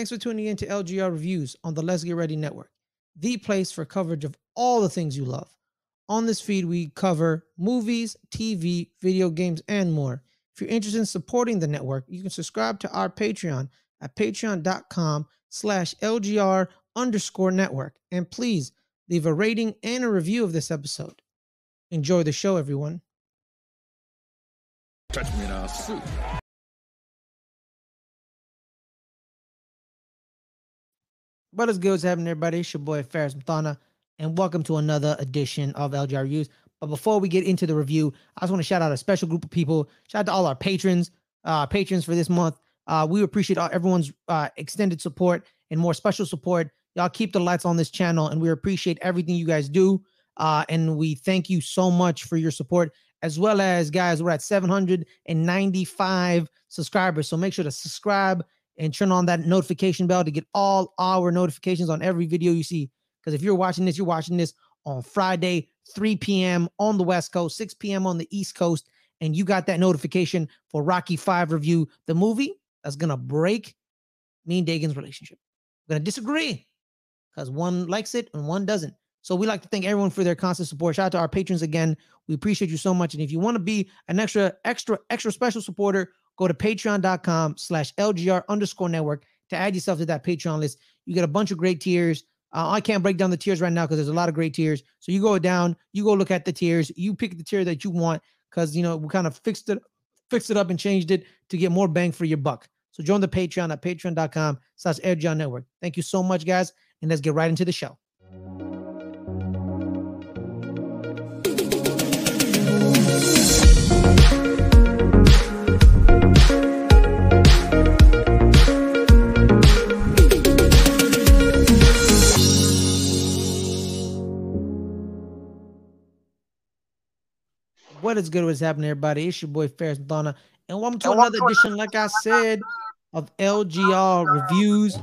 Thanks for tuning in to LGR Reviews on the Let's Get Ready Network, the place for coverage of all the things you love. On this feed, we cover movies, TV, video games, and more. If you're interested in supporting the network, you can subscribe to our Patreon at patreon.com slash LGR underscore network. And please leave a rating and a review of this episode. Enjoy the show, everyone. Touch me I'll sue. What is good? What's happening, everybody? It's your boy Fares Muthana, and welcome to another edition of LGR Reviews. But before we get into the review, I just want to shout out a special group of people. Shout out to all our patrons, uh, patrons for this month. Uh, we appreciate all, everyone's uh, extended support and more special support. Y'all keep the lights on this channel, and we appreciate everything you guys do. Uh, and we thank you so much for your support, as well as guys, we're at 795 subscribers. So make sure to subscribe and turn on that notification bell to get all our notifications on every video you see. Because if you're watching this, you're watching this on Friday, 3 p.m. on the West Coast, 6 p.m. on the East Coast, and you got that notification for Rocky 5 review, the movie that's gonna break me and Dagan's relationship. We're gonna disagree because one likes it and one doesn't. So we like to thank everyone for their constant support. Shout out to our patrons again. We appreciate you so much. And if you want to be an extra, extra, extra special supporter, go to patreon.com slash LGR underscore network to add yourself to that Patreon list. You get a bunch of great tiers. Uh, I can't break down the tiers right now because there's a lot of great tiers. So you go down, you go look at the tiers, you pick the tier that you want because you know we kind of fixed it, fixed it up and changed it to get more bang for your buck. So join the Patreon at patreon.com slash LGR network. Thank you so much, guys. And let's get right into the show. What is good? What's happening, everybody? It's your boy Ferris Donna, and welcome to another edition, like I said, of LGR reviews.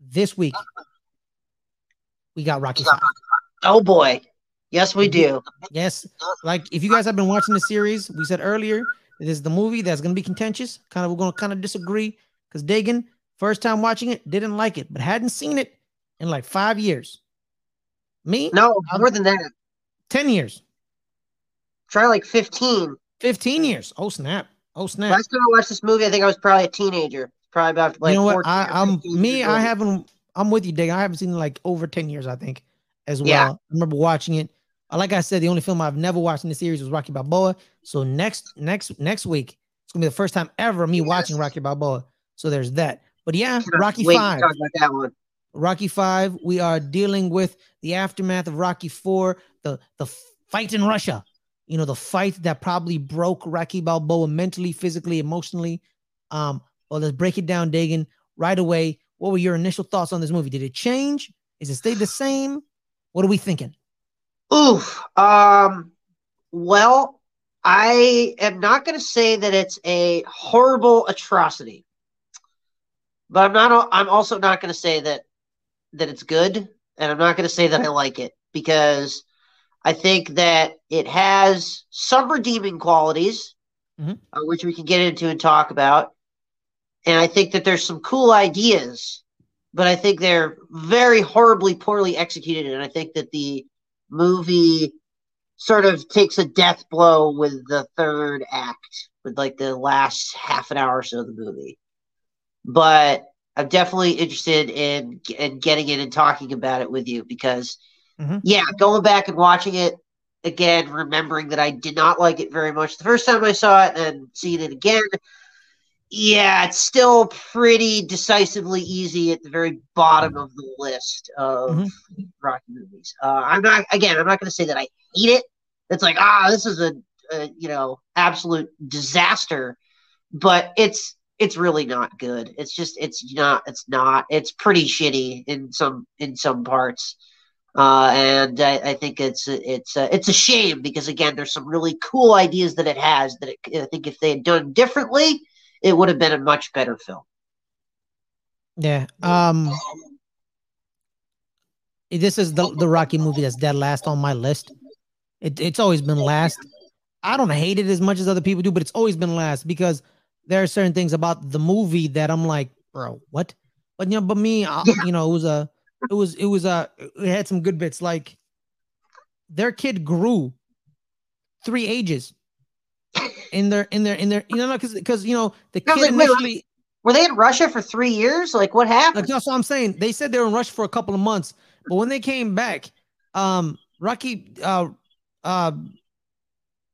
This week, we got Rocky Five. Oh boy. Yes, we do. Yes, like if you guys have been watching the series, we said earlier, it is the movie that's going to be contentious. Kind of, we're going to kind of disagree because Dagan, first time watching it, didn't like it, but hadn't seen it in like five years. Me, No, more than that. ten years, Try like 15. fifteen years. Oh snap! Oh snap! Last time I watched this movie, I think I was probably a teenager. Probably about like you know what? I, I'm me. I haven't. I'm with you, Dig. I haven't seen like over ten years. I think as well. Yeah. I remember watching it. Uh, Like I said, the only film I've never watched in the series was Rocky Balboa. So next, next, next week, it's gonna be the first time ever me Yes. watching Rocky Balboa. So there's that. But yeah, Rocky wait Five. talk about that one. Rocky Five. We are dealing with the aftermath of Rocky Four, the the fight in Russia. You know, the fight that probably broke Rocky Balboa mentally, physically, emotionally. Um, well, let's break it down, Dagan, right away. What were your initial thoughts on this movie? Did it change? Is it stay the same? What are we thinking? Oof. Um. Well, I am not going to say that it's a horrible atrocity, but I'm not. I'm also not going to say that that it's good, and I'm not going to say that I like it because I think that it has some redeeming qualities, Mhm. uh, which we can get into and talk about, and I think that there's some cool ideas, but I think they're very horribly poorly executed, and I think that the movie sort of takes a death blow with the third act, with like the last half an hour or so of the movie. But I'm definitely interested in in getting in and talking about it with you because, Mhm. yeah, going back and watching it again, remembering that I did not like it very much the first time I saw it, and seeing it again. Yeah, it's still pretty decisively easy at the very bottom of the list of Mhm. Rocky movies. Uh, I'm not again. I'm not going to say that I hate it. It's like ah, this is a, a you know absolute disaster, but it's it's really not good. It's just it's not it's not it's pretty shitty in some in some parts, uh, and I, I think it's it's uh, it's a shame because again, there's some really cool ideas that it has that it, I think if they had done differently, it would have been a much better film. Yeah. Um. This is the the Rocky movie that's dead last on my list. It, it's always been last. I don't hate it as much as other people do, but it's always been last because there are certain things about the movie that I'm like, bro, what? But you know, but me, uh, Yeah. you know, it was a, it was, it was uh it had some good bits. Like their kid grew three ages in their, in their, in their, you know, because because you know the kid like, wait. Were they in Russia for three years? Like, what Like happened? that's what I'm saying. They said they were in Russia for a couple of months, but when they came back, um, Rocky, uh, uh,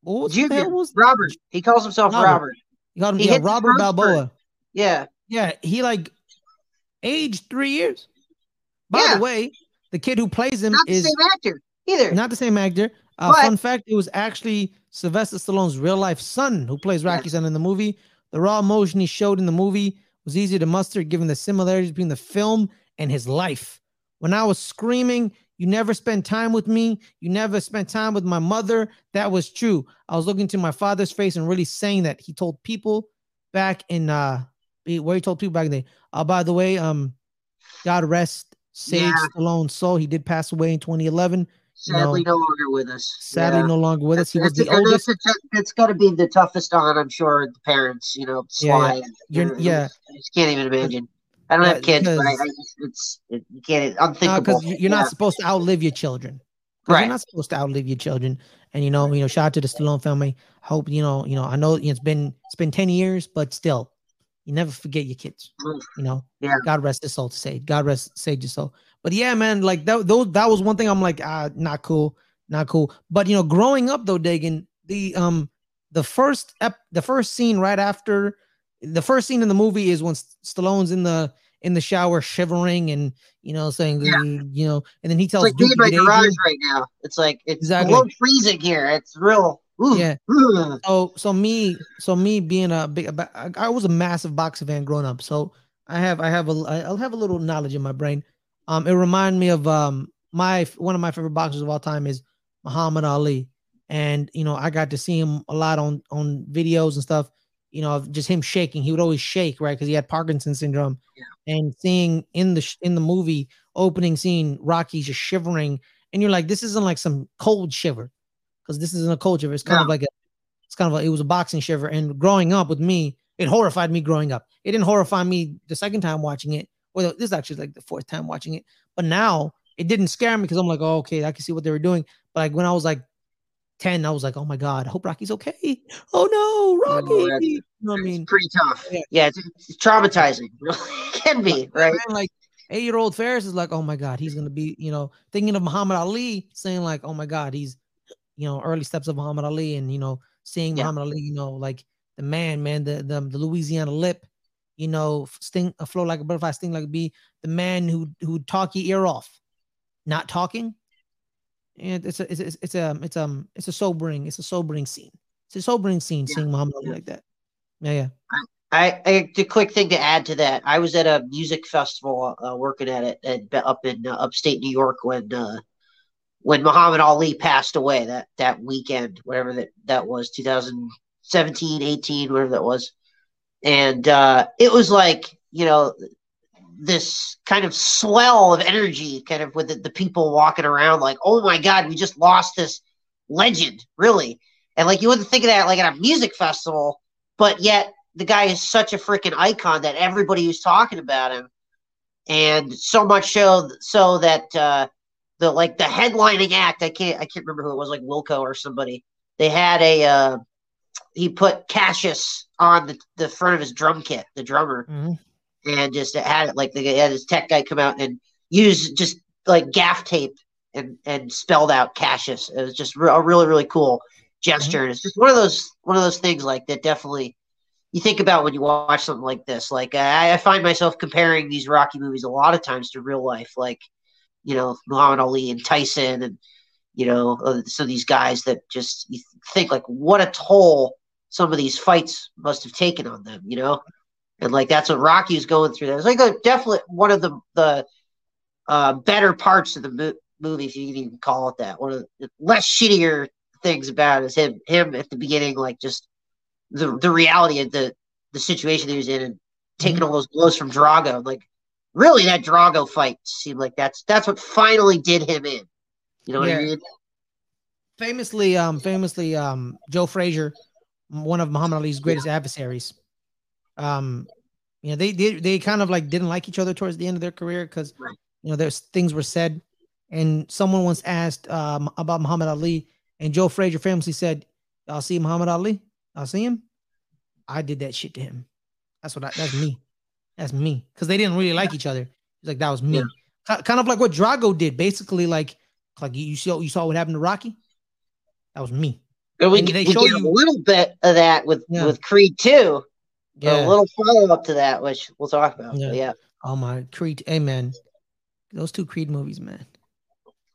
what was the hell Junior, was Robert. He calls himself Robert. Robert. he called him? he Yeah, Robert Balboa. Yeah. Yeah, he like aged three years. By Yeah. the way, the kid who plays him Not the same actor either. not the same actor. Uh, fun fact: it was actually Sylvester Stallone's real life son who plays Rocky Son in the movie. The raw emotion he showed in the movie was easy to muster, given the similarities between the film and his life. When I was screaming, "You never spent time with me. You never spent time with my mother." That was true. I was looking to my father's face and really saying that. He told people back in uh, where he told people back in the day. Uh, by the way, um, God rest Sage Yeah. Stallone's soul. He did pass away in 2011 Sadly, no longer with us. sadly Yeah. no longer with us. He was the oldest. It's, a tou- it's got to be the toughest on, I'm sure, the parents. You know, Yeah, yeah. Sly. and- You're- yeah. I just can't even imagine. I don't Yeah, have kids, but I, I just, it's it, you can't unthinkable. because you're not supposed to outlive your children. Right. You're not supposed to outlive your children. And you know, you know, shout out to the Stallone family. Hope you know, you know, I know it's been it's been 10 years, but still, you never forget your kids. Mm. You know, Yeah. God rest his soul to say. God rest Sage his soul. But yeah, man, like that those that was one thing I'm like, ah, not cool, not cool. But you know, growing up though, Dagan, the um the first ep- the first scene right after the first scene in the movie is when Stallone's in the in the shower shivering and you know saying Yeah. You know and then he It's tells like Duke in my garage right now. It's like it's Exactly. below freezing here. It's real. Yeah. So so me so me being a big I was a massive boxing fan growing up. So I have I have a I'll have a little knowledge in my brain. Um, it reminded me of um my one of my favorite boxers of all time is Muhammad Ali, and you know I got to see him a lot on on videos and stuff. You know, of just him shaking. He would always shake, right? Because he had Parkinson's syndrome. And seeing in the sh- in the movie opening scene, Rocky's just shivering, and you're like, this isn't like some cold shiver, because this isn't a culture. It's kind of like a it's kind of like it was a boxing shiver. And growing up with me, it horrified me growing up. It didn't horrify me the second time watching it. Well, this is actually like the fourth time watching it. But now it didn't scare me because I'm like, oh, okay, I can see what they were doing. But like when I was like 10, I was like, oh my God, I hope Rocky's okay. Oh no, Rocky. that's- you know what I It's mean? pretty tough. Yeah. Yeah, it's, it's traumatizing. Really can be, right? man, like eight year old Fares is like, oh my God, he's gonna be, you know, thinking of Muhammad Ali, saying like, oh my God, he's, you know, early steps of Muhammad Ali, and you know, seeing Yeah. Muhammad Ali, you know, like the man, man, the the, the Louisiana lip, you know, sting, a flow like a butterfly, sting like a bee, the man who who talk your ear off, not talking. And it's a it's a, it's a it's um it's a sobering it's a sobering scene. It's a sobering scene Yeah. seeing Muhammad Ali like that. Yeah, yeah. I, I the quick thing to add to that. I was at a music festival uh, working at it at, up in uh, upstate New York when uh, when Muhammad Ali passed away that that weekend, whatever that that was, 2017, 18, whatever that was, and uh, it was like you know this kind of swell of energy, kind of with the, the people walking around, like, oh my god, we just lost this legend, really, and like you wouldn't think of that like at a music festival, but yet the guy is such a freaking icon that everybody was talking about him, and so much so so that uh, the like the headlining act I can't I can't remember who it was like Wilco or somebody. They had a uh, he put Cassius on the, the front of his drum kit the drummer Mhm. and just had it like they had his tech guy come out and use just like gaff tape and and spelled out Cassius. It was just a really really cool gesture. And it's just one of those one of those things like that definitely you think about when you watch something like this. Like I, I find myself comparing these Rocky movies a lot of times to real life, like you know Muhammad Ali and Tyson, and you know uh, some of these guys that just you think like what a toll some of these fights must have taken on them, you know, and like that's what Rocky going through. That it's like a, definitely one of the the uh, better parts of the mo- movie, if you can even call it that. One of the less shittier things about is him him at the beginning, like just the the reality of the the situation he was in and taking all those blows from Drago. Like really that Drago fight seemed like that's that's what finally did him in. You know what I mean? famously um famously um joe frazier one of muhammad ali's greatest adversaries um You know, they did they kind of like didn't like each other towards the end of their career because Right. you know there's things were said, and someone once asked um, about Muhammad Ali, and Joe Frazier famously said, "I'll see Muhammad Ali. I'll see him. I did that shit to him. That's what I, that's me. That's me. Because they didn't really like each other. He's like that was me. Yeah. Kind of like what Drago did, basically like like you, you saw you saw what happened to Rocky. That was me. And we, And get- they we get a little bit of that with Yeah. with Creed 2. Yeah. A little follow up to that, which we'll talk about. Yeah. Yeah, Oh my Creed. Hey man, those two Creed movies, man.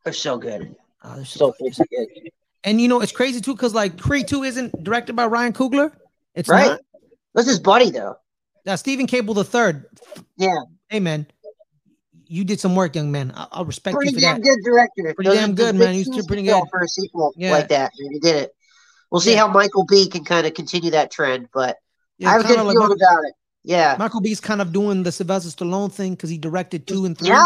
they're so good. Oh, they're so So good. And you know, it's crazy too, because like Creed 2 isn't directed by Ryan Coogler. It's Right. not. That's his buddy, though. Uh, Steven Caple the third. Yeah. Hey man, you did some work, young man. I- I'll respect Pretty you for damn that. good director. Pretty Those damn good, man. He's pretty good. for a sequel Yeah. like that. And he did it. We'll see Yeah. how Michael B can kind of continue that trend, but Yeah, I have a good like feeling about it. Yeah. Michael B's kind of doing the Sylvester Stallone thing because he directed two and three. Yeah.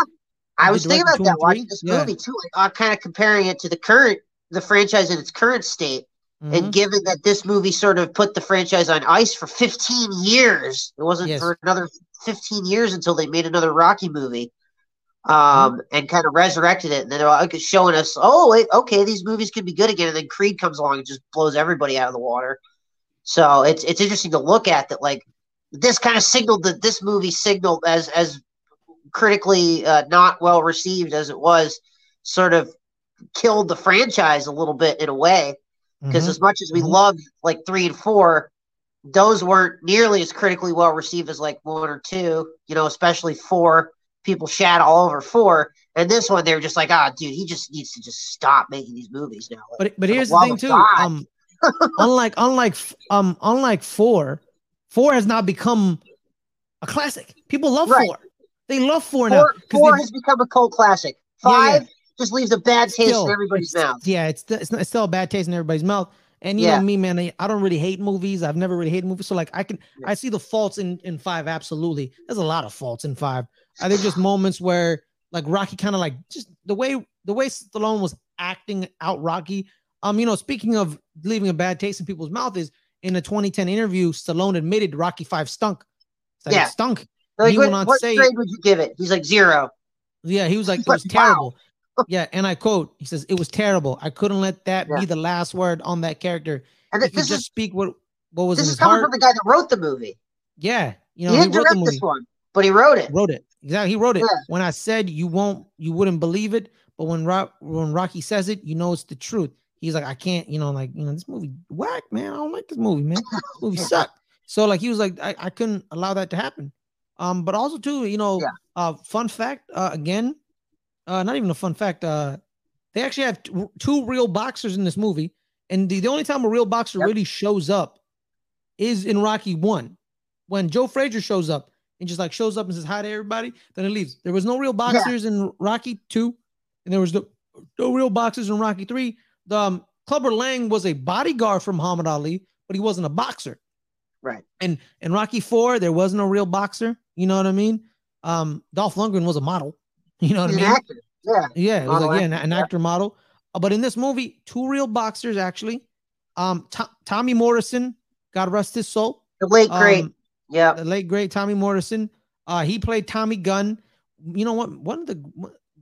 I was thinking about that watching this movie too, like, uh, kind of comparing it to the current, the franchise in its current state. Mhm. And given that this movie sort of put the franchise on ice for 15 years, it wasn't Yes. for another 15 years until they made another Rocky movie, Mm-hmm. um, and kind of resurrected it. And then they're like showing us, oh, wait, okay, these movies can be good again. And then Creed comes along and just blows everybody out of the water. So it's it's interesting to look at that. Like this kind of signaled that this movie signaled as as critically uh, not well received as it was, sort of killed the franchise a little bit in a way because Mhm. as much as we Mhm. loved like three and four, those weren't nearly as critically well received as like one or two. You know, especially four. People shat all over four, and this one they were just like, ah, dude, he just needs to just stop making these movies now. Like, But but here's the love thing too. Um, unlike unlike um unlike four, four has not become a classic. People love Right. four. They love four, now. four, 'cause four they- has become a cult classic. Yeah, yeah. Just leaves a bad taste still, in everybody's mouth. Yeah, it's it's, it's still a bad taste in everybody's mouth. And you Yeah. know me, man, I, I don't really hate movies. I've never really hated movies. So like I can Yeah. I see the faults in in five. Absolutely, there's a lot of faults in five. I think just moments where like Rocky kind of like just the way the way Stallone was acting out Rocky. Um, you know, speaking of leaving a bad taste in people's mouth, is in a 2010 interview, Stallone admitted Rocky Five stunk. Like, Yeah. it stunk. Like, he what, went on to what say- grade would you give it? He's like zero. Yeah, he was like, He's it was like, wow. Yeah, and I quote, he says, it was terrible. I couldn't let that Yeah. be the last word on that character. And He th- could just is speak what what was this in is coming heart. from the guy that wrote the movie. yeah, you know, he, didn't wrote the direct movie. this one, but he wrote it. Wrote it exactly. He wrote it. Yeah. When I said you won't, you wouldn't believe it, but when Rock, when Rocky says it, you know it's the truth. He's like, I can't, you know, like you know, this movie whack, man. I don't like this movie, man. This movie sucked. So like he was like, I, I couldn't allow that to happen. Um, but also too, you know, Yeah. uh, fun fact, uh, again, uh, not even a fun fact. Uh, they actually have t- two real boxers in this movie, and the, the only time a real boxer Yep. really shows up is in Rocky One, when Joe Frazier shows up and just like shows up and says hi to everybody, then it leaves. There was no real boxers in Rocky Two, and there was no, no real boxers in Rocky Three. The um, Clubber Lang was a bodyguard for Muhammad Ali, but he wasn't a boxer. Right. And in Rocky Four, there was no real boxer. You know what I mean? Um, Dolph Lundgren was a model. You know what He's I mean? actor. Yeah. Yeah, it was Model like yeah, an, actor, yeah. model. Uh, but in this movie, two real boxers actually. Um, To- Tommy Morrison, God rest his soul. The late great. Um, yeah. the late great Tommy Morrison. Uh, he played Tommy Gunn. You know what? One of the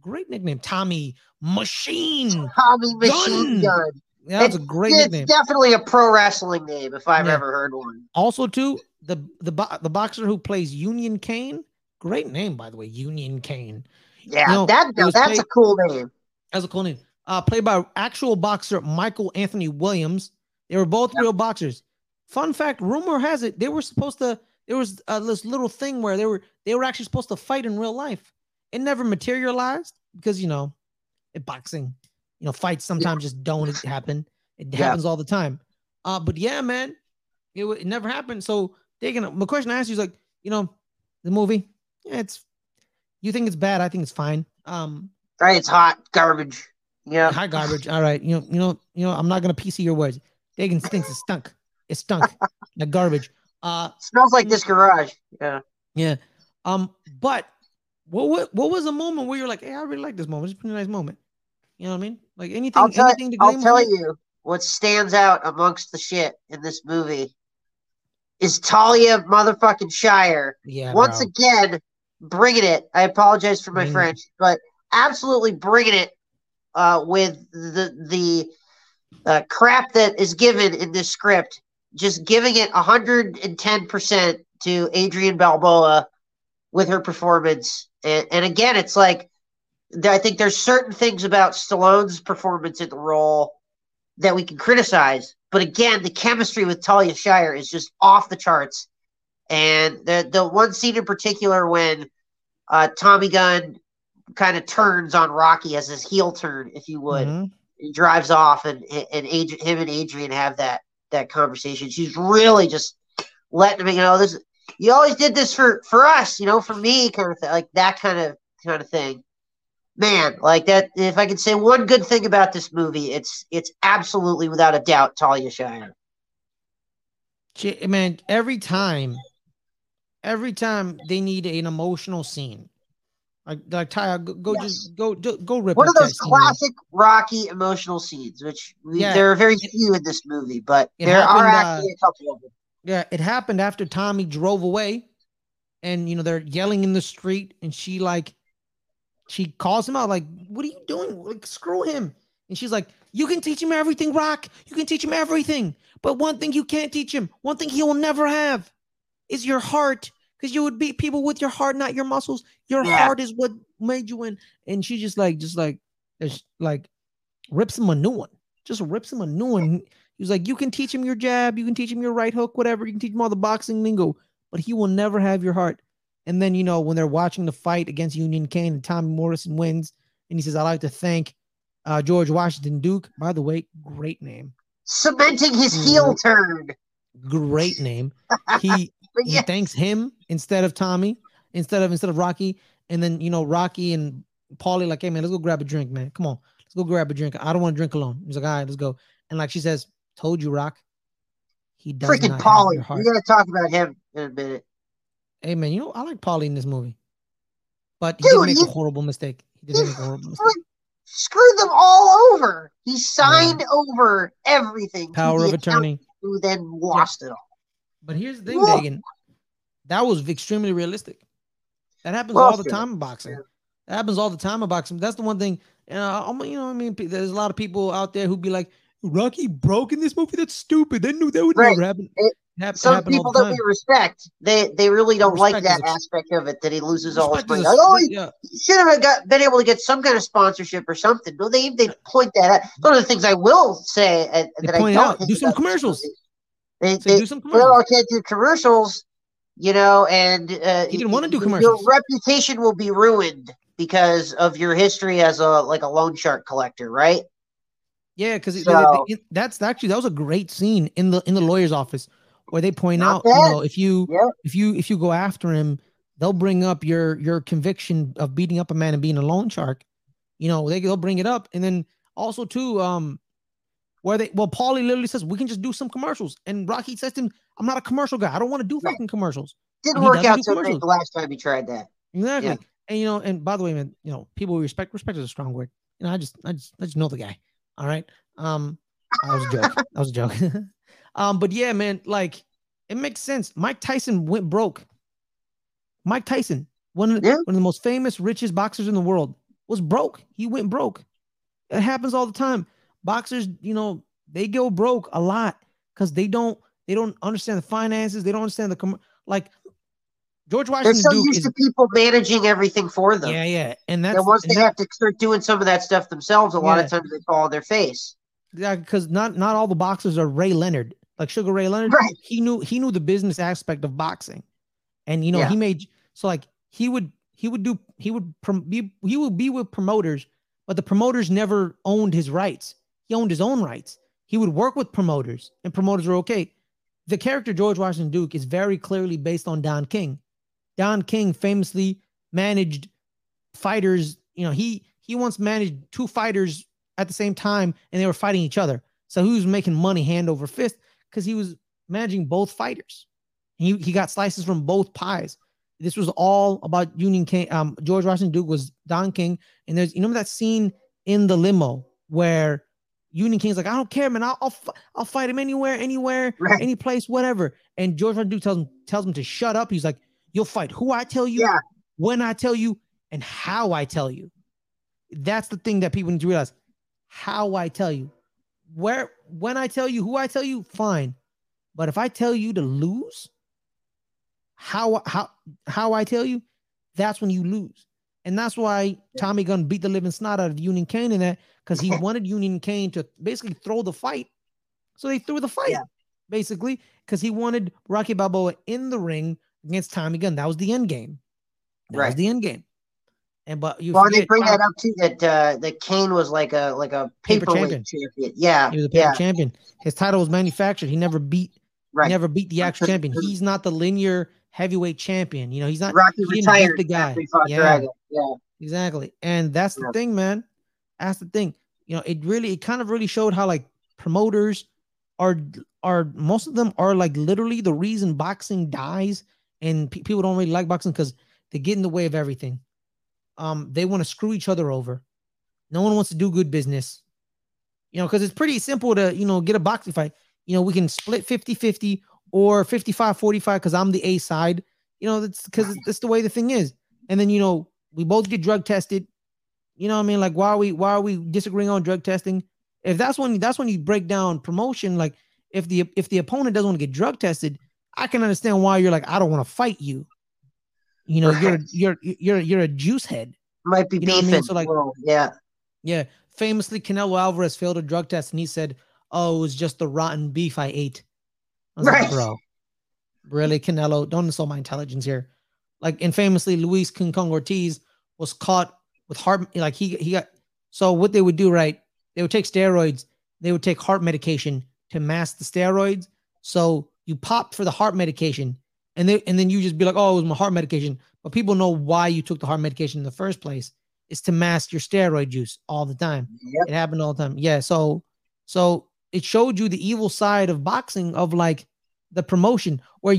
great nickname, Tommy Machine. Tommy Machine Gun. Gun. Yeah, that's a It's- great It's nickname. definitely a pro wrestling name if I've Yeah. ever heard one. Also, too, the the bo- the boxer who plays Union Cane. Great name, by the way, Union Cane. Yeah, No, that that's played- a cool name. That's a cool name. Uh, played by actual boxer Michael Anthony Williams. They were both Yep. real boxers. Fun fact: rumor has it they were supposed to. There was uh, this little thing where they were they were actually supposed to fight in real life. It never materialized because you know, in boxing, you know, fights sometimes just don't happen. It Yeah. happens all the time. Uh, but yeah, man, it, it never happened. So taking my question I asked you is like, you know, the movie, yeah, it's you think it's bad. I think it's fine. Um, Right, it's hot garbage. Yeah. High garbage. All right. You know, you know, you know, I'm not gonna PC your words. Dagan stinks. It stunk. It stunk. the garbage. Uh smells like this garage. Yeah. yeah. Um, but what what what was a moment where you're like, hey, I really like this moment. It's a pretty nice moment. You know what I mean? Like anything, I'll tell, anything to I'll tell you what stands out amongst the shit in this movie is Talia motherfucking Shire. Yeah. Once bro. again, bringing it. I apologize for my it. French, but absolutely bringing it uh, with the the uh, crap that is given in this script. Just giving it 110% to Adrian Balboa with her performance. And, and again, it's like, I think there's certain things about Stallone's performance in the role that we can criticize. But again, the chemistry with Talia Shire is just off the charts. And the the one scene in particular when uh, Tommy Gunn kind of turns on Rocky as his heel turn, if you would, Mhm. he drives off, and and Adrian, him and Adrian have that that conversation. She's really just letting him, you know, this. You always did this for for us, you know, for me, kind of thing, like that kind of kind of thing. Man, like that. If I could say one good thing about this movie, it's it's absolutely without a doubt Talia Shire. She- man, every time, every time they need an emotional scene, like like Ty, go, go Yes. just go go, go rip One of those classic Rocky emotional scenes, which we, Yeah. there are very few in this movie, but It there are happened, uh, actually a couple of them. Yeah, it happened after Tommy drove away, and you know they're yelling in the street, and she like, she calls him out like, "What are you doing? Like, screw him!" And she's like, "You can teach him everything, Rock. You can teach him everything, but one thing you can't teach him, one thing he will never have, is your heart, because you would beat people with your heart, not your muscles. Your Yeah. heart is what made you win." And she just like, just like, like, rips him a new one, just rips him a new one. He was like, you can teach him your jab, you can teach him your right hook, whatever. You can teach him all the boxing lingo, but he will never have your heart. And then, you know, when they're watching the fight against Union Cane and Tommy Morrison wins, and he says, I'd like to thank uh, George Washington Duke. By the way, great name. Cementing his heel Mhm. turn. Great name. He he yeah, thanks him instead of Tommy, instead of instead of Rocky. And then, you know, Rocky and Paulie, like, hey man, let's go grab a drink, man. Come on. Let's go grab a drink. I don't want to drink alone. He's like, all right, let's go. And like she says, told you, Rock. He does freaking not have Paulie. your heart. We're gonna talk about him in a minute. Hey man, you know I like Paulie in this movie, but he Dude, did make you- a horrible mistake. He he did make a horrible mistake. Screwed them all over. He signed over everything. Power of attorney. Who then lost it all. But here's the thing, Whoa. Dagan. That was extremely realistic. That happens Well, all the time in boxing. Yeah. That happens all the time in boxing. That's the one thing. And uh, you know, what I mean, there's a lot of people out there who'd be like, "Rocky broke in this movie. That's stupid. They knew that would Right. never happen." It- Hap- Some happen people that we respect, they they really don't like Respect that is a- aspect of it. That he loses all his money. Like, oh, he yeah. should have got been able to get some kind of sponsorship or something. No, they they point that out. One of the things I will say uh, that I point don't out, do some commercials. They, they do some well, commercials. I can't do commercials, you know, and uh, He didn't wanna do y- commercials. Your reputation will be ruined because of your history as a like a loan shark collector, right? Yeah, because So- that's actually that was a great scene in the in the lawyer's office where they point out, you know, if you Yep. if you if you go after him, they'll bring up your your conviction of beating up a man and being a loan shark. You know, they they'll bring it up, and then also too, um, where they well, Paulie literally says we can just do some commercials, and Rocky says to him, "I'm not a commercial guy. I don't want to do Right. fucking commercials." Didn't work out so great the last time he tried that. Exactly. Yeah. And you know, and by the way, man, you know, people respect respect is a strong word. You know, I just I just I just know the guy. All right. Um that was a joke. that was a joke. um, but yeah, man, like it makes sense. Mike Tyson went broke. Mike Tyson, one of, Yeah. one of the most famous, richest boxers in the world, was broke. He went broke. It happens all the time. Boxers, you know, they go broke a lot because they don't they don't understand the finances. They don't understand the com- like George Washington. They're so Duke used is to people managing everything for them. yeah, yeah, and that's and once and they that- have to start doing some of that stuff themselves, a lot of times they fall on their face. yeah, because not not all the boxers are Ray Leonard, like Sugar Ray Leonard. Right. He knew he knew the business aspect of boxing, and you know Yeah. he made so like he would he would do he would prom, be he would be with promoters, but the promoters never owned his rights. He owned his own rights. He would work with promoters, and promoters were okay. The character George Washington Duke is very clearly based on Don King. Don King famously managed fighters. You know, he he once managed two fighters at the same time, and they were fighting each other. So he was making money hand over fist because he was managing both fighters. He he got slices from both pies. This was all about Union King. Um, George Washington Duke was Don King, and there's you know that scene in the limo where Union King's like, I don't care, man. I'll I'll, I'll fight him anywhere, anywhere, Right. any place, whatever. And George. Duke tells him tells him to shut up. He's like, you'll fight who I tell you, Yeah. when I tell you, and how I tell you. That's the thing that people need to realize. How I tell you, where when I tell you, who I tell you, fine. But if I tell you to lose, how how how I tell you, that's when you lose. And that's why Tommy Gunn beat the living snot out of Union Cane in that because he wanted Union Cane to basically throw the fight. So they threw the fight, Yeah. basically, because he wanted Rocky Balboa in the ring against Tommy Gunn. That was the end game. That was Right. the end game. And but you Well, they bring that up too. That uh, that Cane was like a like a Paper paperweight champion. Yeah, he was a paper yeah, champion. His title was manufactured. He never beat right. he never beat the actual champion. He's not the linear heavyweight champion. You know, he's not Rocky he retired the guy. after he fought Yeah. Dragon. Yeah, Exactly. And that's the Yeah. thing, man. That's the thing. You know, it really it kind of really showed how like promoters are are most of them are like literally the reason boxing dies and pe- people don't really like boxing because they get in the way of everything. Um, they want to screw each other over. No one wants to do good business. You know, because it's pretty simple to, you know, get a boxing fight. You know, we can split 50-50 or 55-45 because I'm the A side. You know, that's because that's the way the thing is. And then, you know, we both get drug tested. You know what I mean? Like, why are we why are we disagreeing on drug testing? If that's when that's when you break down promotion, like if the if the opponent doesn't want to get drug tested, I can understand why you're like, I don't want to fight you. You know, you're you're you're you're a juice head. might be You know what I beefing. mean? So, like- yeah, Yeah. Famously, Canelo Alvarez failed a drug test and he said, Oh, it was just the rotten beef I ate. I was like, Right. bro. Really, Canelo, don't insult my intelligence here. Like, and famously, Luis King Kong Ortiz was caught with heart, like he he got so what they would do, right? They would take steroids, they would take heart medication to mask the steroids. So you pop for the heart medication, and then and then you just be like, Oh, it was my heart medication. But people know why you took the heart medication in the first place. It's to mask your steroid use all the time. yep. It happened all the time. Yeah. So so it showed you the evil side of boxing of like the promotion where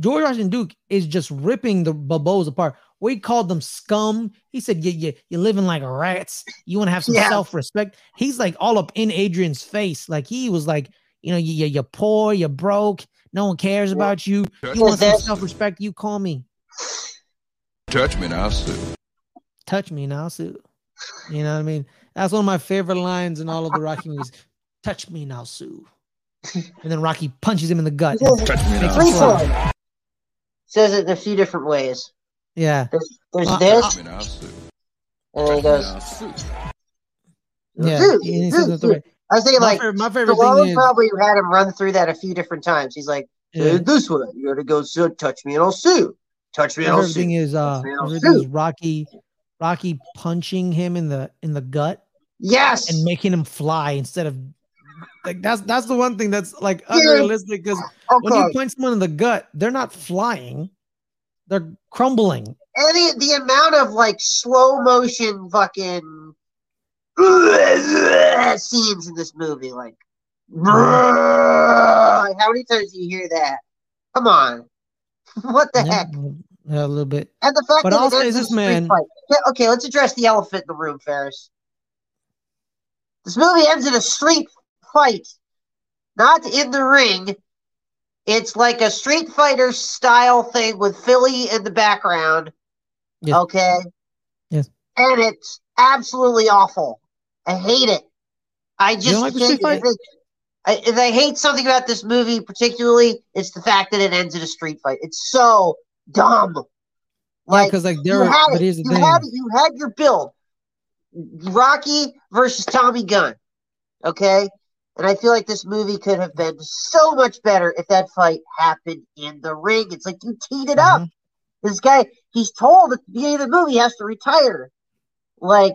George Washington Duke is just ripping the Balboas apart. We called them scum. He said, "You you you're living like rats. You want to have some Yeah. self respect." He's like all up in Adrian's face. Like he was like, you know, you you- you're poor, you're broke. No one cares about you. You want some self respect? You call me. touch me now, Sue. Touch me now, Sue. You know what I mean? That's one of my favorite lines in all of the Rocky movies. Touch me now, Sue. And then Rocky punches him in the gut. Touch me Makes now. me Free fly. flow. Says it in a few different ways. Yeah. There's, there's Uh, this, Touch me now, Sue. and then he goes. Yeah. "Zoo, He- he zoo, says it the zoo." I was thinking My, like favorite, my favorite thing Stallone is probably had him run through that a few different times. He's like, "Say yeah, this way, you gotta go so touch me and I'll sue. Touch me and I'll favorite thing sue. is uh me I'll is sue. Rocky Rocky punching him in the in the gut Yes. and making him fly instead of like that's that's the one thing that's like unrealistic because when you punch someone in the gut, they're not flying, they're crumbling. And the, the amount of like slow motion fucking scenes in this movie, like, how many times do you hear that? Come on. What the Yeah, heck? yeah, a little bit. And the fact But that I'll say this, man. fight. Okay, let's address the elephant in the room, Fares. This movie ends in a street fight, not in the ring. It's like a Street Fighter style thing with Philly in the background. Yes. Okay. Yes. And it's absolutely awful. I hate it. I just like the can't- street fight? I, if I hate something about this movie, particularly, it's the fact that it ends in a street fight. It's so dumb. Yeah, Like because like you there, had but it. here's the You thing. had you had your build. Rocky versus Tommy Gunn. Okay? And I feel like this movie could have been so much better if that fight happened in the ring. It's like you teed it up. Mhm. This guy, he's told at the beginning of the movie he has to retire. Like,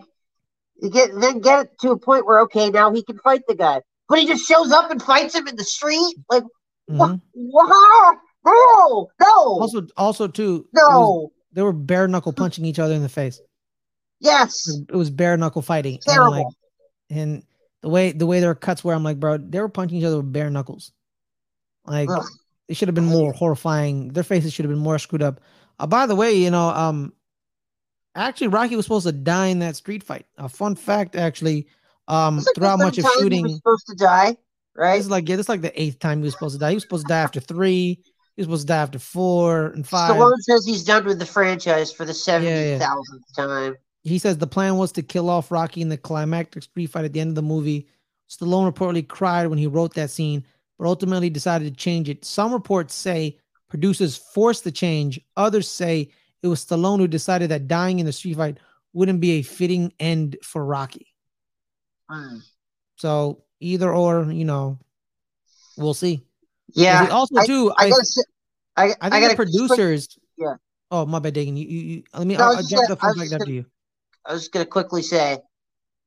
you get then get it to a point where okay, now he can fight the guy. But he just shows up and fights him in the street? Like, what? Mhm. What? No, no, Also, also too, it was- no. they were bare knuckle punching each other in the face. Yes. It was bare knuckle fighting. And Terrible. like, and the way the way their cuts were, I'm like, bro, they were punching each other with bare knuckles. Like Ugh. it should have been more horrifying. Their faces should have been more screwed up. Uh, by the way, you know, um, actually, Rocky was supposed to die in that street fight. A fun fact, actually, Um, like throughout much of time he shooting, was supposed to die, right? this is like yeah, this is like the eighth time he was supposed to die. He was supposed to die after three. He was supposed to die after four and five. Stallone says he's done with the franchise for the seventy yeah. thousandth time. He says the plan was to kill off Rocky in the climactic street fight at the end of the movie. Stallone reportedly cried when he wrote that scene, but ultimately decided to change it. Some reports say producers forced the change. Others say it was Stallone who decided that dying in the street fight wouldn't be a fitting end for Rocky. Hmm. So either or, you know, we'll see. Yeah, Also, I- too, I I, gotta I, I I, think gotta the producers. yeah. Oh my bad, Dagan. You, you, you let me. No, I I'll, I'll jump the phone back after gonna- you. I was just gonna quickly say.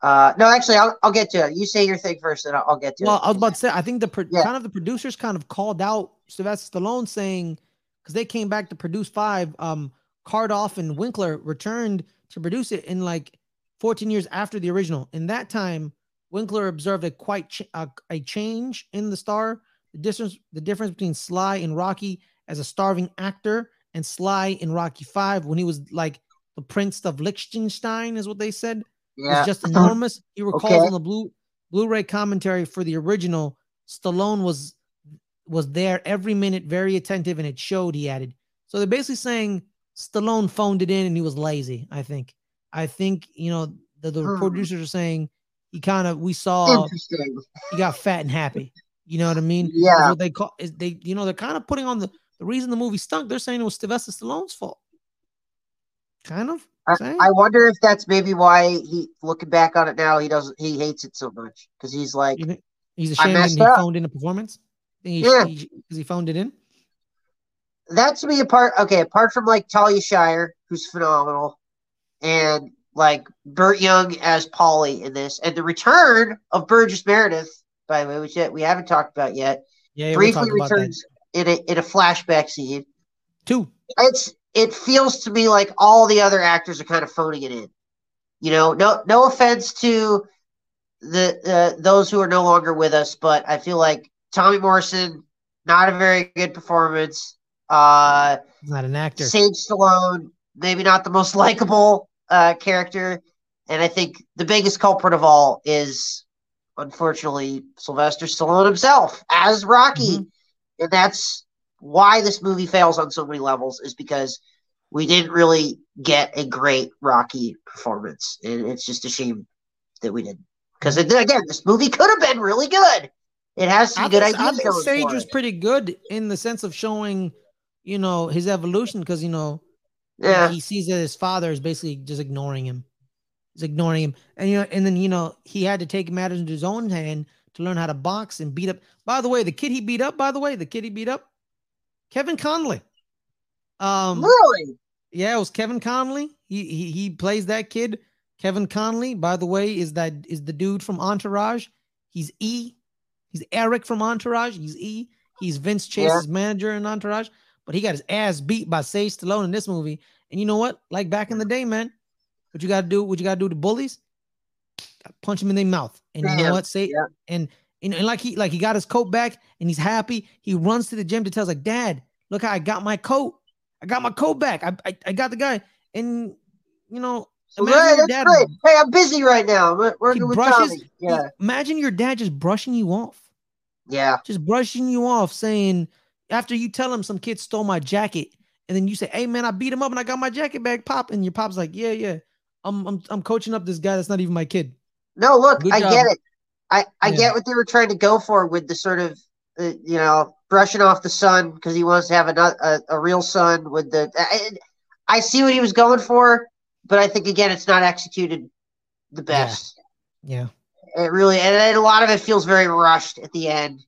Uh, no, actually, I'll, I'll get to it. You say your thing first, and I'll, I'll get to Well, it. Well, I was about to say, I think the pro- Yeah. kind of the producers kind of called out Sylvester Stallone saying because they came back to produce five. Um, Chartoff and Winkler returned to produce it in like 14 years after the original. In that time, Winkler observed a quite ch- a, a change in the star. The difference the difference between Sly and Rocky as a starving actor and Sly in Rocky Five when he was like the Prince of Liechtenstein is what they said yeah, was just enormous. He recalls Okay. on the blue Blu-ray commentary for the original, Stallone was was there every minute, very attentive, and it showed. He added, so they're basically saying Stallone phoned it in and he was lazy. I think. I think you know the, the Hmm. producers are saying he kind of we saw he got fat and happy. You know what I mean? Yeah, what they call is they you know they're kind of putting on the the reason the movie stunk. They're saying it was Sylvester Stallone's fault. Kind of. saying. I wonder if that's maybe why he looking back on it now he doesn't he hates it so much because he's like he's ashamed and he up. phoned in a performance? He, Yeah. cause he phoned it in? that to me apart okay apart from like Talia Shire who's phenomenal and like Burt Young as Paulie in this and the return of Burgess Meredith by the way which yet we haven't talked about yet Yeah, we'll briefly that. returns in a in a flashback scene Two. it's it feels to me like all the other actors are kind of phoning it in. You know, no no offense to the uh, those who are no longer with us, but I feel like Tommy Morrison not a very good performance. Uh, not an actor. Sage Stallone maybe not the most likable uh, character, and I think the biggest culprit of all is unfortunately Sylvester Stallone himself as Rocky, Mhm. and that's why this movie fails on so many levels is because we didn't really get a great Rocky performance, and it's just a shame that we didn't. Because again, this movie could have been really good. It has some I good think, I think Sage was it. pretty good in the sense of showing, you know, his evolution because you know Yeah, he sees that his father is basically just ignoring him. He's ignoring him, and you know, and then you know he had to take matters into his own hand to learn how to box and beat up. By the way, the kid he beat up, by the way, the kid he beat up, Kevin Connolly. Um, really. Yeah, it was Kevin Connolly. He he he plays that kid. Kevin Connolly, by the way, is that is the dude from Entourage. He's E. He's Eric from Entourage. He's E. He's Vince Chase's manager in Entourage. But he got his ass beat by Sage Stallone in this movie. And you know what? Like back in the day, man, what you gotta do? What you gotta do to bullies? Punch him in the mouth. And you know what? Say yeah. and and, and like he like he got his coat back and he's happy. He runs to the gym to tell us like, Dad, look how I got my coat. I got my coat back. I I, I got the guy. And you know, imagine that's dad. Hey, I'm busy right now. I'm working with brushes- Tommy. Yeah, imagine your dad just brushing you off. yeah. Just brushing you off, saying after you tell him some kid stole my jacket, and then you say, Hey man, I beat him up and I got my jacket back, pop. And your pop's like, Yeah, yeah. I'm I'm I'm coaching up this guy that's not even my kid. No, look, Good I job. get it. I I Yeah. get what they were trying to go for with the sort of uh, you know brushing off the sun because he wants to have a, a a real son with the. I, I see what he was going for, but I think again it's not executed the best. Yeah. It really and, a lot of it feels very rushed at the end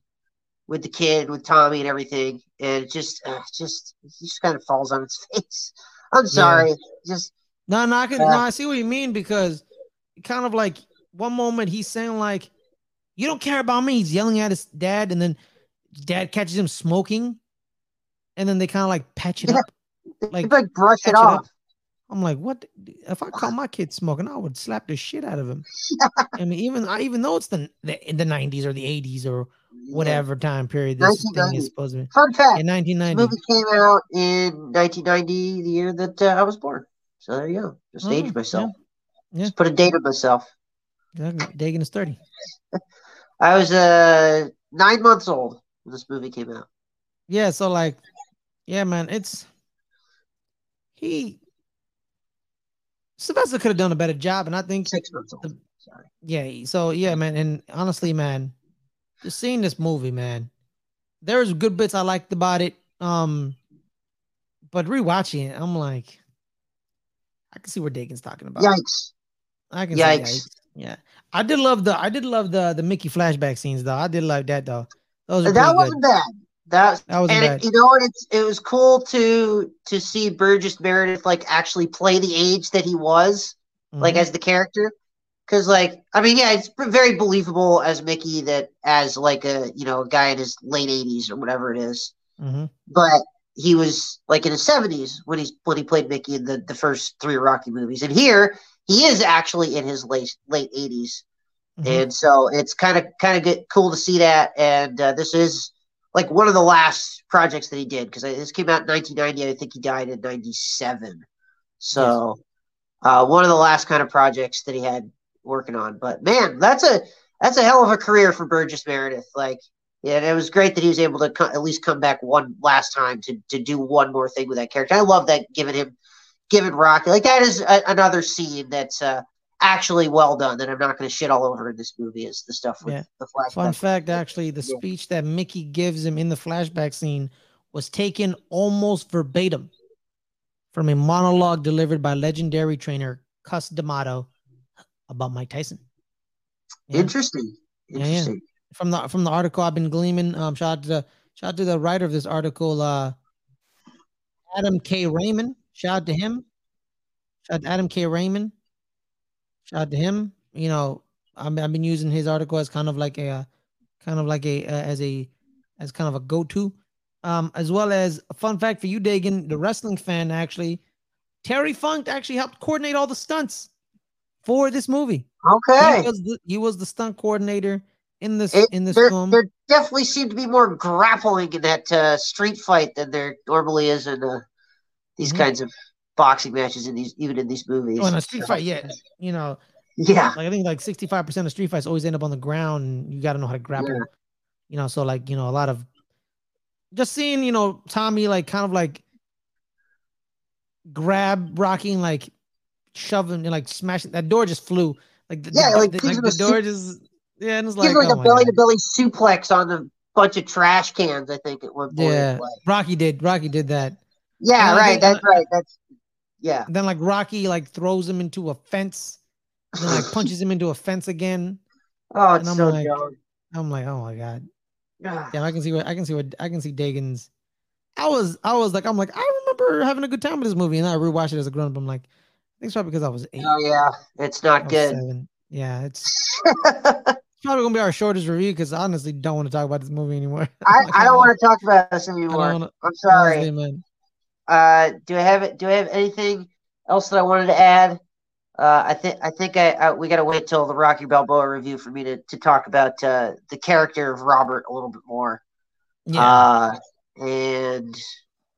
with the kid with Tommy and everything, and it just uh, just it just kind of falls on its face. I'm sorry, just No, no, I can Yeah. no, I see what you mean because kind of like one moment he's saying like, "You don't care about me." He's yelling at his dad, and then dad catches him smoking, and then they kind of like patch it Yeah. up. Like, like, brush it it off. I'm like, what? If I caught my kid smoking, I would slap the shit out of him. I mean, even I even though it's the, the in the 90s or the 80s or whatever time period this thing is supposed to be. Fun fact: In This 1990. movie came out in 1990, the year that uh, I was born. So there you go. Just Oh, aged myself. yeah. Just put a date on myself. Dagan is 30. I was uh nine months old when this movie came out. Yeah, so like, yeah, man, it's he Sylvester could have done a better job, and I think Six months old. The- Sorry. yeah. So yeah, man, and honestly, man, just seeing this movie, man, there's good bits I liked about it. Um, but rewatching it, I'm like, I can see what Dagan's talking about. Yikes. I can Yikes. see. Yikes. Yeah, I did love the I did love the the Mickey flashback scenes though. I did like that though. Those that wasn't good. bad. That That wasn't and bad. it, you know what? It's it was cool to to see Burgess Meredith like actually play the age that he was, like Mhm. as the character. Because like I mean, yeah, it's very believable as Mickey that as like a you know a guy in his late eighties or whatever it is. Mhm. But he was like in his seventies when he's when he played Mickey in the the first three Rocky movies, and here he is actually in his late late 80s Mhm. and so it's kind of kind of get cool to see that. And uh, this is like one of the last projects that he did because this came out in 1990 i think he died in 97 so uh, one of the last kind of projects that he had working on. But man that's a that's a hell of a career for burgess meredith. Like yeah, and it was great that he was able to co- at least come back one last time to to do one more thing with that character. I love that giving him, giving Rocky like that is a, another scene that's uh, actually well done. That I'm not going to shit all over in this movie is the stuff with Yeah. the flashback. Fun fact, actually, the Yeah. speech that Mickey gives him in the flashback scene was taken almost verbatim from a monologue delivered by legendary trainer Cus D'Amato about Mike Tyson. Yeah. Interesting. Yeah, yeah. Interesting. From the from the article I've been gleaming, um, shout out to the shout out to the writer of this article, uh, Adam K. Raymond. Shout out to him. Shout out to Adam K. Raymond. Shout out to him. You know, I'm, I've been using his article as kind of like a, uh, kind of like a uh, as a as kind of a go-to, um, as well as a fun fact for you, Dagan, the wrestling fan. Actually, Terry Funk actually helped coordinate all the stunts for this movie. Okay. He was the, he was the stunt coordinator in this It- in this there, film. there definitely seemed to be more grappling in that uh, street fight than there normally is in uh, these Mhm. kinds of boxing matches in these even in these movies. Oh, in a street fight, yeah, you know, Yeah. like I think like sixty five percent of street fights always end up on the ground, and you got to know how to grapple. Yeah. You know, so like you know a lot of just seeing you know Tommy like kind of like grab Rocky and like shoving and like smashing that door just flew like the, Yeah, the, like, the, like, the door sup- just yeah, and it's like, like oh a belly God. to belly suplex on a bunch of trash cans. I think at one point. yeah, Like, Rocky did Rocky did that. Yeah, And right. think- That's right. That's yeah. Then like Rocky like throws him into a fence, and then like punches him into a fence again. Oh, it's I'm so like-. I'm like, oh my god. Ah. Yeah, I can see what I can see what I can see Dagan's. I was I was like I'm like I remember having a good time with this movie, and I rewatched it as a grown up. I'm like, I think it's probably because I was eight, Oh yeah, it's not good. seven. Yeah, it's it's probably gonna be our shortest review because I honestly don't want to talk about this movie anymore. I, I don't want to talk about this anymore. wanna- I'm sorry. honestly, man. Uh, do I have it? Do I have anything else that I wanted to add? Uh, I think I think I, I we got to wait till the Rocky Balboa review for me to, to talk about uh, the character of Robert a little bit more. Yeah, Uh, and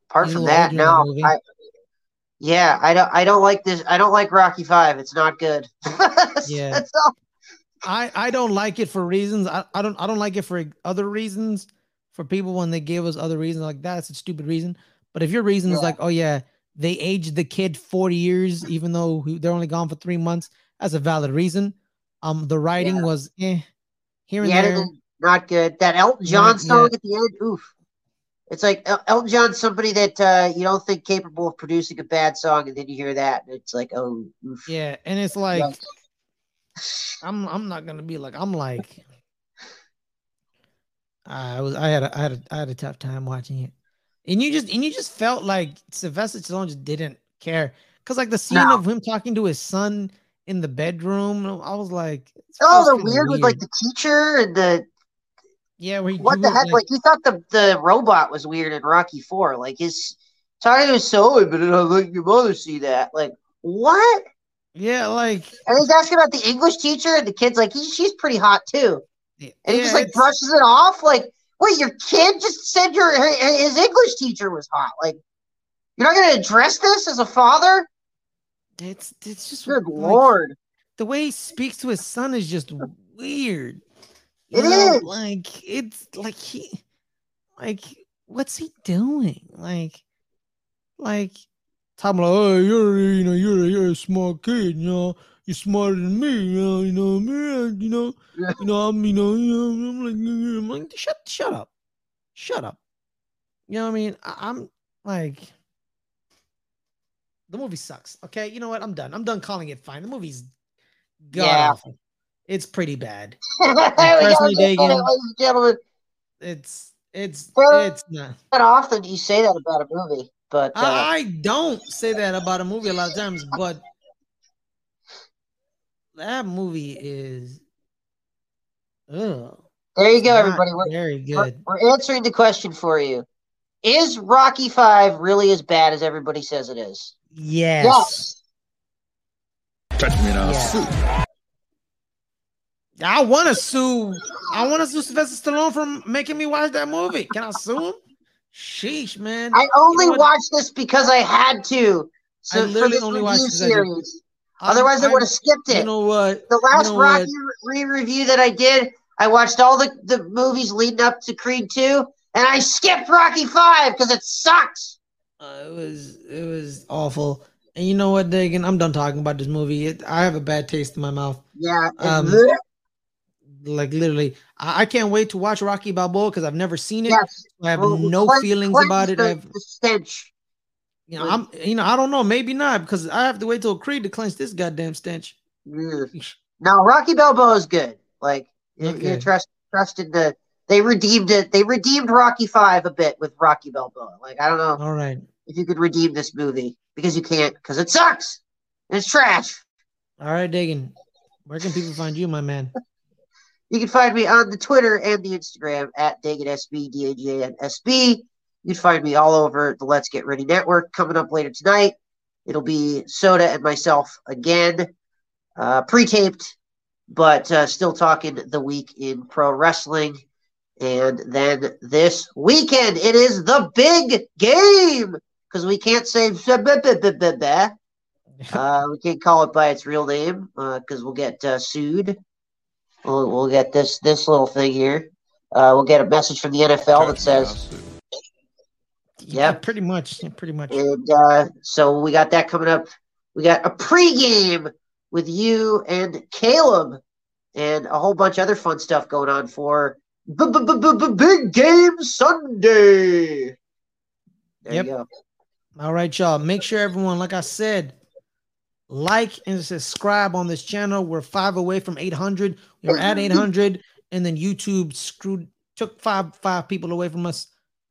apart a from that, older in that no. I, yeah, I don't I don't like this. I don't like Rocky Five. It's not good. Yeah. I I don't like it for reasons. I, I don't I don't like it for other reasons. For people when they give us other reasons like that's a stupid reason. But if your reason is Yeah. like, oh yeah, they aged the kid forty years even though they're only gone for three months, that's a valid reason. Um, the writing Yeah. was eh, here and The there. editing, not good. That Elton John Right, yeah. song at the end, oof. It's like El- Elton John's somebody that uh, you don't think capable of producing a bad song, and then you hear that, and it's like, oh, oof. Yeah, and it's like. I'm I'm not gonna be like I'm like I was I had a, I had a, I had a tough time watching it, and you just and you just felt like Sylvester Stallone just didn't care because like the scene No. of him talking to his son in the bedroom, I was like, Oh, the kinda weird, with like the teacher and the yeah, where he, what the heck? Like, he thought the the robot was weird in Rocky Four. Like his talking to his son, but I let your mother see that. Like what? yeah, like And he's asking about the English teacher, and the kid's like, he, she's pretty hot too. yeah, And he just like brushes it off. Like, wait, your kid just said your his English teacher was hot. Like, you're not going to address this as a father? it's it's just Good like, lord. the way he speaks to his son is just weird. It know, is. like it's like he like what's he doing? Like like talking like, oh you're you know you're you're a smart kid, you know, you're smarter than me, you know, you know, me, you know, you know, I'm you know, I'm like, I'm like shut shut up. Shut up. You know what I mean? I, I'm like the movie sucks. Okay, you know what? I'm done. I'm done calling it fine. The movie's god Yeah. awful. It's pretty bad. There we ladies Dagan- and gentlemen. It's it's Well, it's not. Not often do you say that about a movie, but uh, I, I don't say that about a movie a lot of times, but that movie is ugh, there you go, not everybody. We're, very we're, good. we're answering the question for you. Is Rocky Five really as bad as everybody says it is? Yes. Yes. Touch me and I'll Yeah. sue. I want to sue. I want to sue Sylvester Stallone for making me watch that movie. Can I sue him? Sheesh, man. I only You know watched this because I had to. So I for literally only review watched it 'cause I series. Otherwise, I I'm- would have skipped it. You know what? the last you know Rocky re-review that I did, I watched all the, the movies leading up to Creed 2, and I skipped Rocky 5 because it sucks. Uh, it was it was awful. And you know what, Dagan? I'm done talking about this movie. It, I have a bad taste in my mouth. Yeah. Um, Like literally, I, I can't wait to watch Rocky Balboa because I've never seen it. yes. I have Well, no feelings about it. The, I've, the stench. You know, I'm, you know, I don't know. Maybe not because I have to wait till Creed to cleanse this goddamn stench. Now Rocky Balboa is good. Like, you, you trust trusted the. They redeemed it. They redeemed Rocky 5 a bit with Rocky Balboa. Like, I don't know All right, if you could redeem this movie because you can't because it sucks. It's trash. all right, Dagan. Where can people find you, my man? You can find me on the Twitter and the Instagram at DaganSB, D-A-G-A-N-S-B. You can find me all over the Let's Get Ready Network coming up later tonight. It'll be Soda and myself again, uh, pre-taped, but uh, still talking the week in pro wrestling. And then this weekend, it is the big game because we can't say uh, we can't call it by its real name because we'll get uh, sued. We'll, we'll get this this little thing here. Uh, we'll get a message from the NFL that Touch me and I'll says, sue. Yeah, pretty much. Yeah, pretty much. and uh, so we got that coming up. We got a pregame with you and Caleb, and a whole bunch of other fun stuff going on for Big Game Sunday. There Yep. you go. All right, y'all. Make sure everyone, like I said, like and subscribe on this channel. We're five away from 800. We are at 800, and then YouTube screwed took five five people away from us.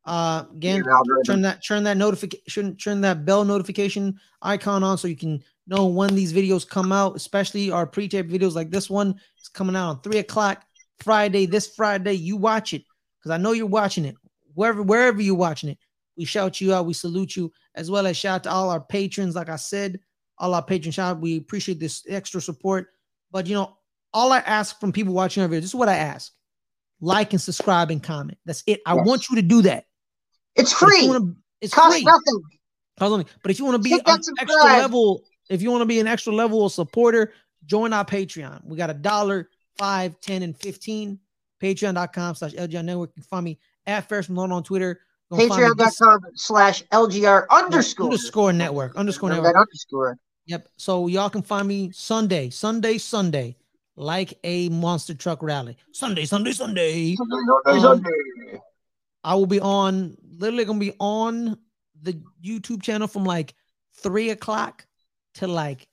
Uh, again, turn that turn that notification turn that bell notification icon on so you can know when these videos come out, especially our pre-tape videos like this one. It's coming out on three o'clock Friday. This Friday, you watch it because I know you're watching it. Wherever wherever you're watching it, we shout you out, we salute you, as well as shout out to all our patrons. Like I said, all our patrons shout. out. We appreciate this extra support. But you know, all I ask from people watching our videos, this is what I ask: like and subscribe and comment. That's it. I Yes. want you to do that. It's But if you free. wanna- it's Costs free. nothing. Costs nothing. But if you want to be an extra level, if you want to be an extra level supporter, join our Patreon. We got a dollar, five, ten, and fifteen. Patreon.com slash LGR Network. You can find me at Fares Muthana on Twitter. You can find Patreon.com slash LGR underscore. underscore network. Underscore network. underscore. Yep. So y'all can find me Sunday, Sunday, Sunday, like a monster truck rally. Sunday, Sunday, Sunday. Sunday, Sunday, Um, I will be on literally gonna be on the YouTube channel from like three o'clock to like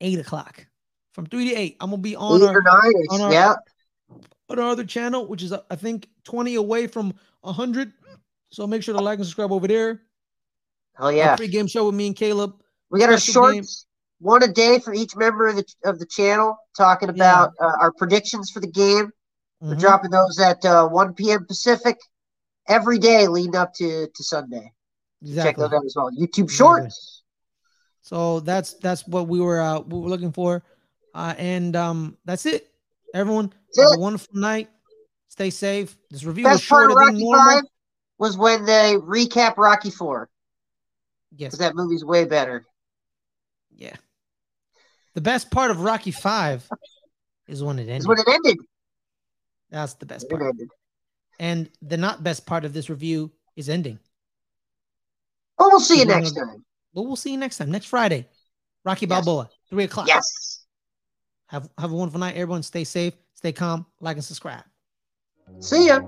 eight o'clock. From three to eight, I'm gonna be on Eight our, on our- yeah. on our other channel, which is uh, I think 20 away from 100. So make sure to like and subscribe over there. Hell Our yeah. pre-game show with me and Caleb. We got our special game. shorts, one a day for each member of the of the channel, talking about uh, our predictions for the game. We're Mhm. dropping those at uh, 1 p.m. Pacific every day leading up to, to Sunday. Check those out as well. YouTube Exactly. Shorts. So that's that's what we were uh, we were looking for, uh, and um, that's it. Everyone That's have it. a wonderful night. Stay safe. This review was Best part shorter of than normal. Five was when they recap Rocky Four Yes, that movie's way better. yeah. The best part of Rocky Five is when it ended. when it ended. That's the best It part. ended. And the not best part of this review is ending. Well, we'll see you next gonna- time. But we'll see you next time, next Friday. Rocky Yes. Balboa, three o'clock. Yes. Have have a wonderful night, everyone. Stay safe, stay calm, like and subscribe. See ya.